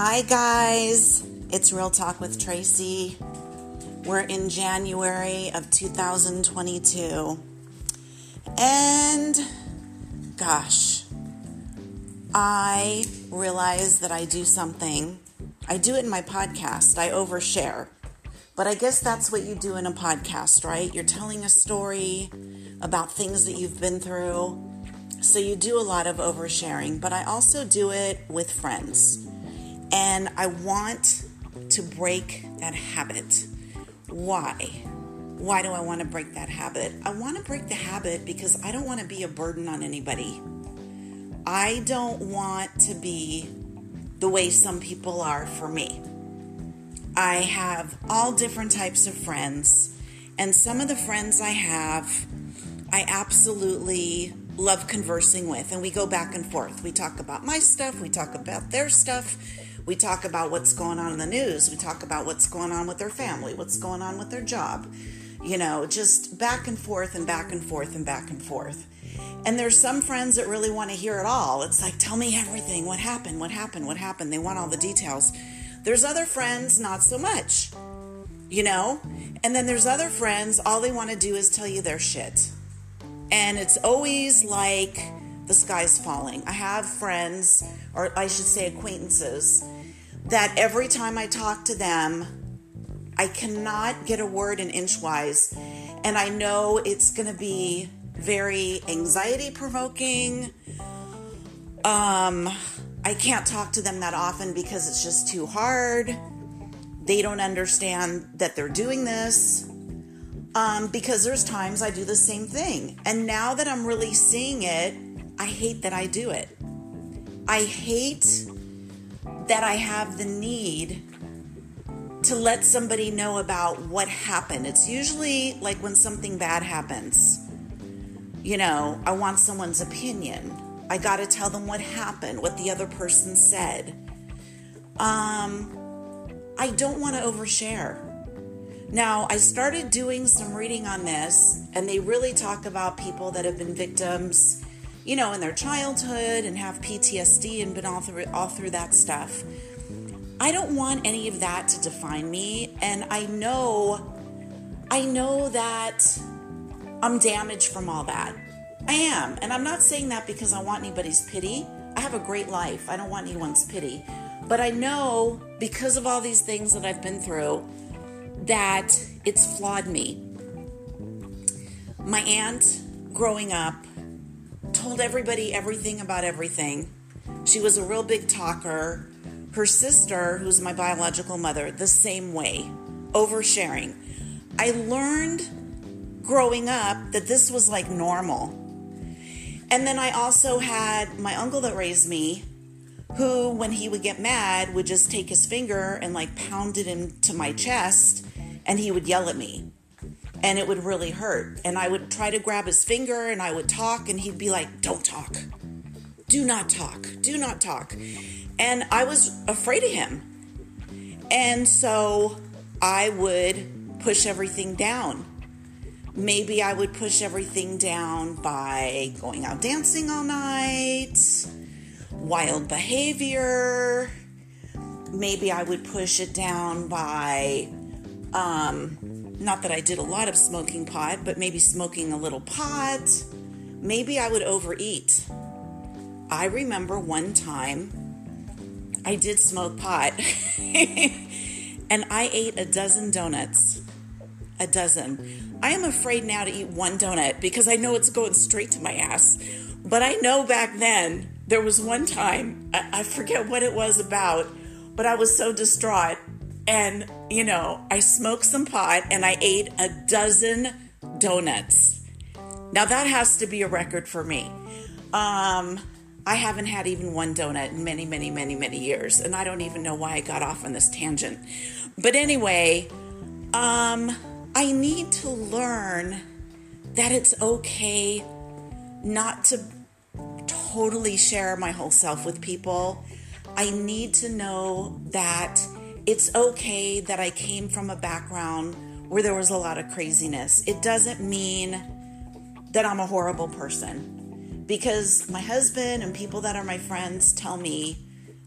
Hi, guys. It's Real Talk with Tracy. We're in January of 2022. And gosh, I realize that I do something. I do it in my podcast, I overshare. But I guess that's what you do in a podcast, right? You're telling a story about things that you've been through. So you do a lot of oversharing, but I also do it with friends. And I want to break that habit. Why? Why do I want to break that habit? I want to break the habit because I don't want to be a burden on anybody. I don't want to be the way some people are for me. I have all different types of friends, and some of the friends I have, I absolutely love conversing with, and we go back and forth. We talk about my stuff, we talk about their stuff, we talk about what's going on in the news. We talk about what's going on with their family, what's going on with their job. You know, just back and forth and back and forth and back and forth. And there's some friends that really want to hear it all. It's like, tell me everything. What happened? What happened? What happened? They want all the details. There's other friends, not so much, you know? And then there's other friends, all they want to do is tell you their shit. And it's always like the sky's falling. I have friends, or I should say acquaintances, that every time I talk to them, I cannot get a word in inchwise. And I know it's going to be very anxiety provoking. Um, I can't talk to them that often because it's just too hard. They don't understand that they're doing this. Um, because there's times I do the same thing. And now that I'm really seeing it, I hate that I do it. I hate that I have the need to let somebody know about what happened. It's usually like when something bad happens. You know, I want someone's opinion. I got to tell them what happened, what the other person said. Um, I don't want to overshare. Now, I started doing some reading on this, and they really talk about people that have been victims you know, in their childhood and have PTSD and been all through all through that stuff. I don't want any of that to define me, and I know I know that I'm damaged from all that. I am, and I'm not saying that because I want anybody's pity. I have a great life. I don't want anyone's pity. But I know because of all these things that I've been through that it's flawed me. My aunt growing up told everybody everything about everything. She was a real big talker. Her sister, who's my biological mother, the same way, oversharing. I learned growing up that this was like normal. And then I also had my uncle that raised me, who, when he would get mad, would just take his finger and like pound it into my chest and he would yell at me and it would really hurt. And I would try to grab his finger and I would talk, and he'd be like, Don't talk. Do not talk. Do not talk. And I was afraid of him. And so I would push everything down. Maybe I would push everything down by going out dancing all night, wild behavior. Maybe I would push it down by um, not that I did a lot of smoking pot, but maybe smoking a little pot. Maybe I would overeat. I remember one time I did smoke pot and I ate a dozen donuts. A dozen. I am afraid now to eat one donut because I know it's going straight to my ass. But I know back then there was one time, I, forget what it was about, but I was so distraught and, you know, I smoked some pot and I ate a dozen donuts. Now that has to be a record for me. Um, I haven't had even one donut in many, many, many, many years, and I don't even know why I got off on this tangent. But anyway, um, I need to learn that it's okay not to totally share my whole self with people. I need to know that it's okay that I came from a background where there was a lot of craziness. It doesn't mean that I'm a horrible person because my husband and people that are my friends tell me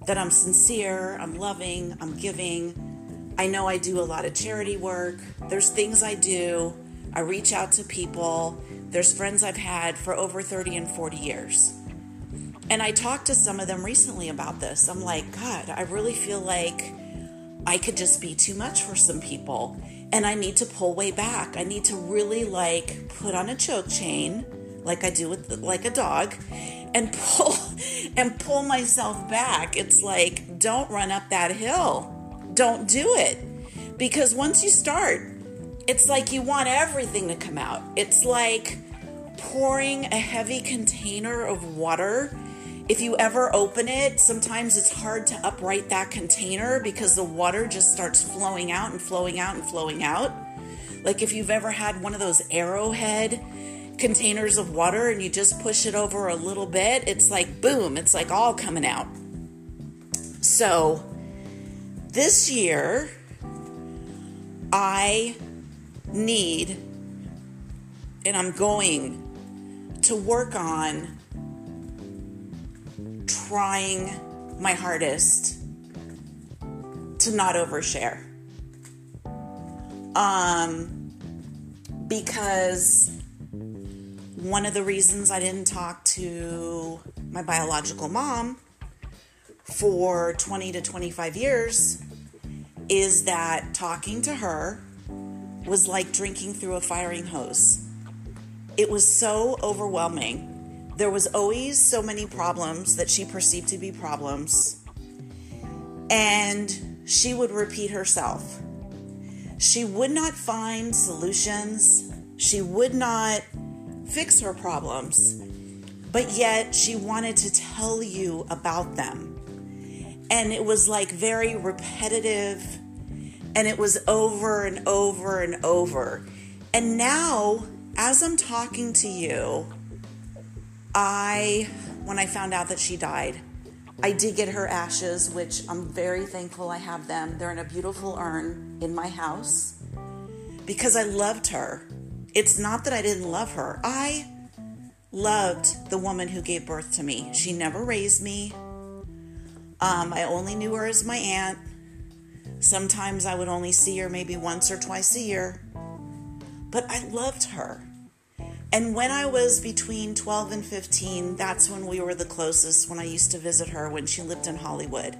that I'm sincere, I'm loving, I'm giving. I know I do a lot of charity work. There's things I do. I reach out to people. There's friends I've had for over 30 and 40 years. And I talked to some of them recently about this. I'm like, God, I really feel like I could just be too much for some people. And I need to pull way back. I need to really like put on a choke chain, like I do with like a dog, and pull and pull myself back. It's like, don't run up that hill. Don't do it. Because once you start, it's like you want everything to come out. It's like pouring a heavy container of water. If you ever open it, sometimes it's hard to upright that container because the water just starts flowing out and flowing out and flowing out. Like if you've ever had one of those arrowhead containers of water and you just push it over a little bit, it's like boom, it's like all coming out. So this year, I need and I'm going to work on trying my hardest to not overshare. Um, because one of the reasons I didn't talk to my biological mom for 20 to 25 years is that talking to her was like drinking through a firing hose. It was so overwhelming. There was always so many problems that she perceived to be problems. And she would repeat herself. She would not find solutions. She would not fix her problems, but yet she wanted to tell you about them. And it was like very repetitive and it was over and over and over. And now, as I'm talking to you, I, when I found out that she died, I did get her ashes, which I'm very thankful I have them. They're in a beautiful urn in my house because I loved her. It's not that I didn't love her. I loved the woman who gave birth to me. She never raised me. Um, I only knew her as my aunt. Sometimes I would only see her maybe once or twice a year. But I loved her. And when I was between 12 and 15, that's when we were the closest when I used to visit her when she lived in Hollywood.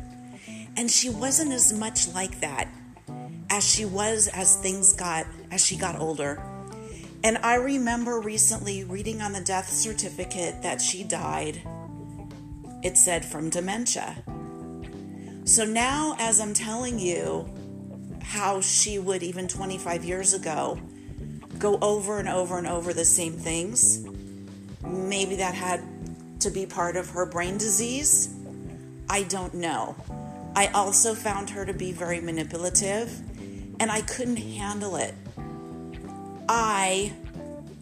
And she wasn't as much like that as she was as things got as she got older. And I remember recently reading on the death certificate that she died, it said from dementia. So now, as I'm telling you how she would, even 25 years ago, go over and over and over the same things, maybe that had to be part of her brain disease. I don't know. I also found her to be very manipulative, and I couldn't handle it. I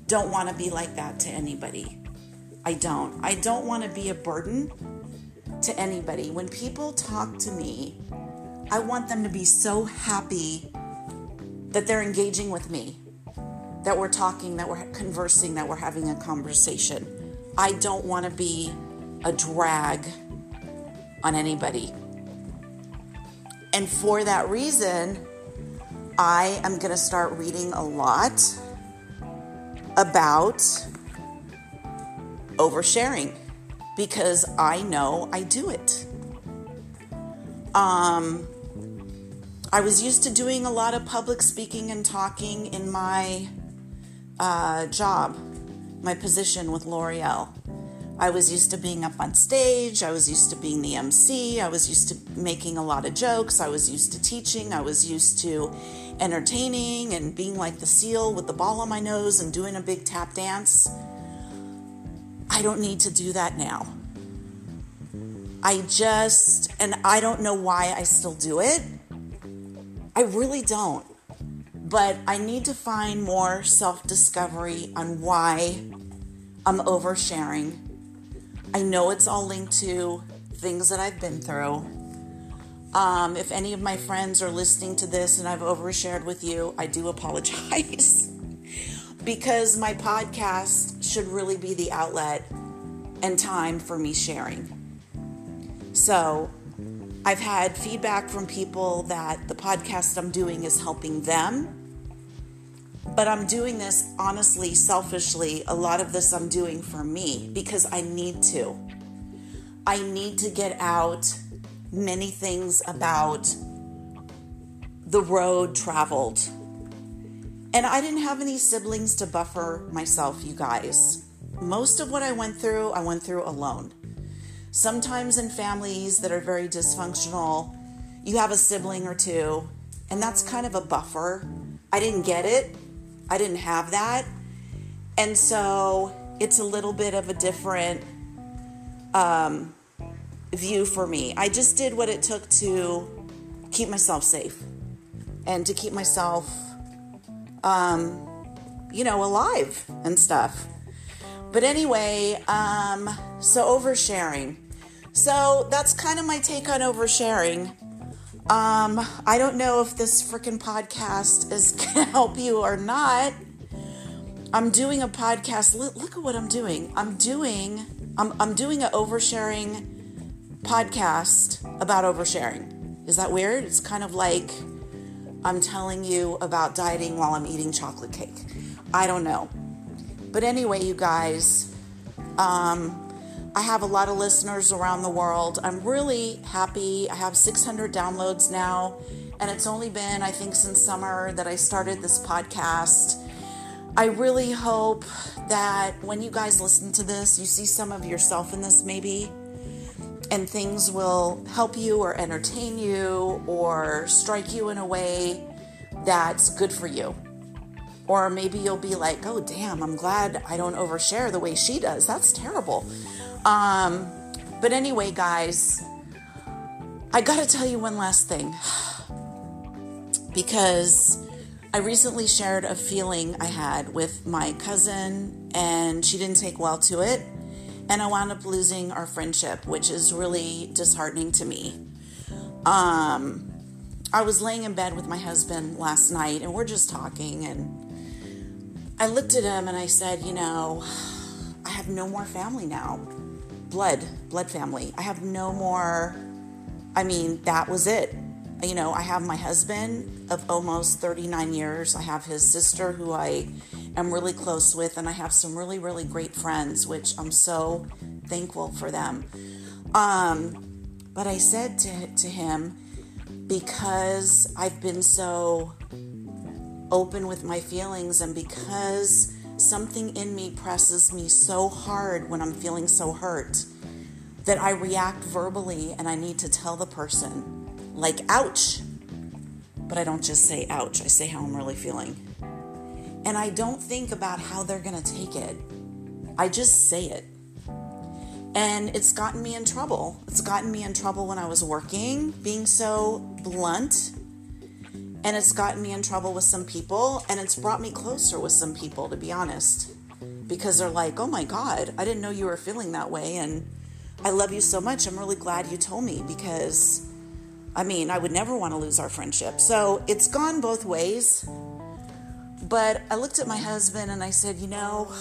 don't want to be like that to anybody. I don't. I don't want to be a burden to anybody. When people talk to me, I want them to be so happy that they're engaging with me, that we're talking, that we're conversing, that we're having a conversation. I don't want to be a drag on anybody. And for that reason, I am going to start reading a lot about oversharing because I know I do it. Um, I was used to doing a lot of public speaking and talking in my uh, job, my position with L'Oreal. I was used to being up on stage. I was used to being the MC. I was used to making a lot of jokes. I was used to teaching. I was used to entertaining and being like the seal with the ball on my nose and doing a big tap dance. I don't need to do that now. I just, and I don't know why I still do it. I really don't. But I need to find more self discovery on why I'm oversharing I know it's all linked to things that I've been through. Um, if any of my friends are listening to this and I've overshared with you, I do apologize because my podcast should really be the outlet and time for me sharing. So, I've had feedback from people that the podcast I'm doing is helping them. But I'm doing this honestly, selfishly. A lot of this I'm doing for me because I need to. I need to get out many things about the road traveled. And I didn't have any siblings to buffer myself, you guys. Most of what I went through, I went through alone. Sometimes in families that are very dysfunctional, you have a sibling or two, and that's kind of a buffer. I didn't get it, I didn't have that. And so it's a little bit of a different um, view for me. I just did what it took to keep myself safe and to keep myself, um, you know, alive and stuff. But anyway, um, so oversharing. So that's kind of my take on oversharing. Um, I don't know if this freaking podcast is gonna help you or not. I'm doing a podcast. Look, look at what I'm doing. I'm doing. I'm, I'm doing an oversharing podcast about oversharing. Is that weird? It's kind of like I'm telling you about dieting while I'm eating chocolate cake. I don't know. But anyway, you guys, um, I have a lot of listeners around the world. I'm really happy. I have 600 downloads now, and it's only been, I think, since summer that I started this podcast. I really hope that when you guys listen to this, you see some of yourself in this, maybe and things will help you or entertain you or strike you in a way that's good for you. Or maybe you'll be like, oh, damn, I'm glad I don't overshare the way she does. That's terrible. Um, but anyway, guys, I gotta tell you one last thing. because I recently shared a feeling I had with my cousin, and she didn't take well to it and I wound up losing our friendship, which is really disheartening to me. Um, I was laying in bed with my husband last night, and we're just talking, and I looked at him and I said, You know, I have no more family now. Blood, blood family. I have no more. I mean, that was it. You know, I have my husband of almost 39 years. I have his sister who I am really close with, and I have some really, really great friends, which I'm so thankful for them. Um, but I said to, to him, because I've been so open with my feelings and because something in me presses me so hard when I'm feeling so hurt that I react verbally and I need to tell the person, like, ouch. But I don't just say ouch, I say how I'm really feeling. And I don't think about how they're to take it. I just say it. And it's gotten me in trouble. It's gotten me in trouble when I was working, being so blunt. And it's gotten me in trouble with some people. And it's brought me closer with some people, to be honest. Because they're like, oh my God, I didn't know you were feeling that way. And I love you so much. I'm really glad you told me because, I mean, I would never want to lose our friendship. So it's gone both ways. But I looked at my husband and I said, you know,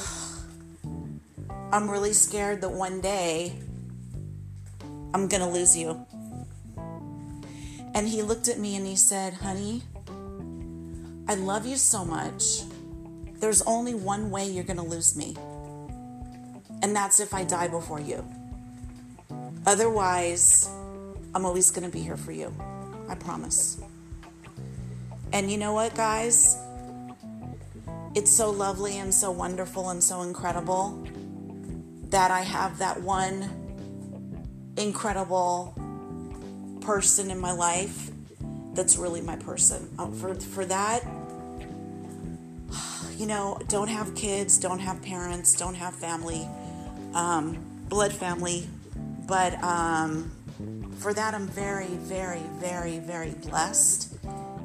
I'm really scared that one day I'm to lose you. And he looked at me and he said, honey, I love you so much. There's only one way you're going to lose me. And that's if I die before you. Otherwise, I'm always going to be here for you. I promise. And you know what, guys? it's so lovely and so wonderful and so incredible that I have that one incredible person in my life that's really my person. Uh, for, for that, you know, don't have kids, don't have parents, don't have family, um, blood family, but um, for that, I'm very, very, very, very blessed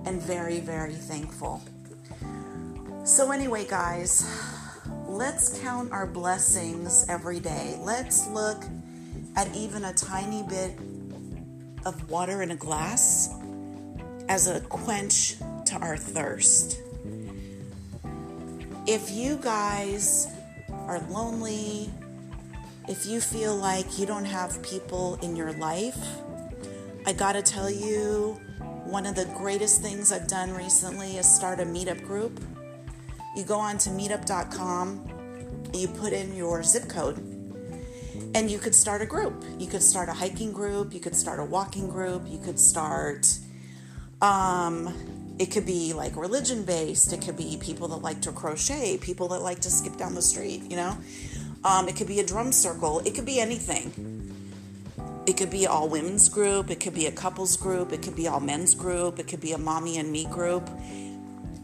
and very, very thankful. So, anyway, guys, let's count our blessings every day. Let's look at even a tiny bit of water in a glass as a quench to our thirst. If you guys are lonely, if you feel like you don't have people in your life, I gotta tell you, one of the greatest things I've done recently is start a meetup group. You go on to meetup.com, you put in your zip code, and you could start a group. You could start a hiking group, you could start a walking group, you could start, um, it could be like religion based, it could be people that like to crochet, people that like to skip down the street, you know? Um, it could be a drum circle, it could be anything. It could be all women's group, it could be a couples group, it could be all men's group, it could be a mommy and me group.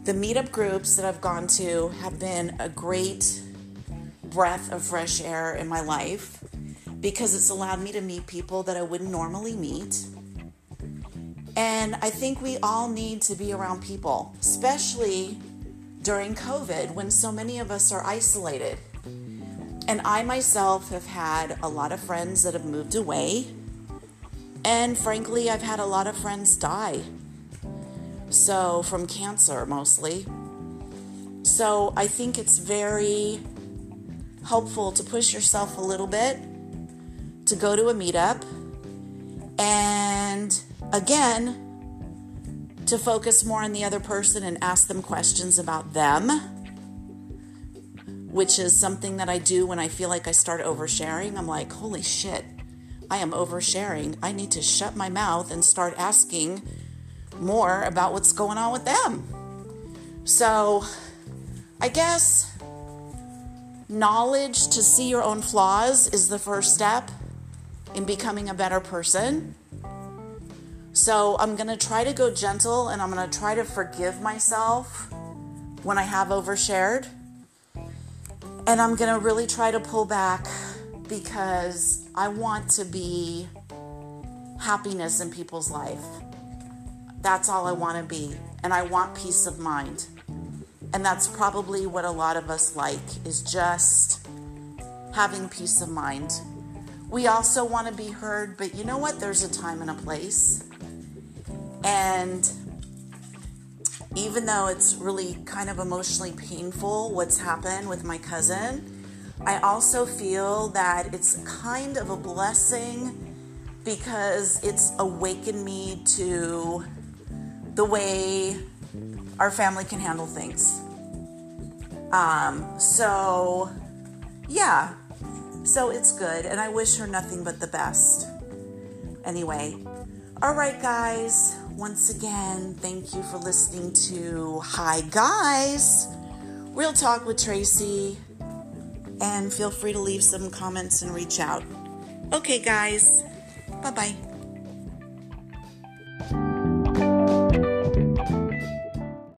The meetup groups that I've gone to have been a great breath of fresh air in my life because it's allowed me to meet people that I wouldn't normally meet. And I think we all need to be around people, especially during COVID when so many of us are isolated. And I myself have had a lot of friends that have moved away. And frankly, I've had a lot of friends die. So, from cancer mostly. So, I think it's very helpful to push yourself a little bit, to go to a meetup, and again, to focus more on the other person and ask them questions about them which is something that I do when I feel like I start oversharing. I'm like, holy shit, I am oversharing. I need to shut my mouth and start asking more about what's going on with them. So, I guess knowledge to see your own flaws is the first step in becoming a better person. So, I'm going to try to go gentle and I'm going to try to forgive myself when I have overshared and I'm going to really try to pull back because I want to be happiness in people's life. That's all I want to be. And I want peace of mind. And that's probably what a lot of us like is just having peace of mind. We also want to be heard, but you know what? There's a time and a place. And even though it's really kind of emotionally painful what's happened with my cousin, I also feel that it's kind of a blessing because it's awakened me to the way our family can handle things. Um, so, yeah, so it's good, and I wish her nothing but the best. Anyway, all right, guys. Once again, thank you for listening to Hi Guys, Real Talk with Tracy, and feel free to leave some comments and reach out. Okay, guys. Bye bye.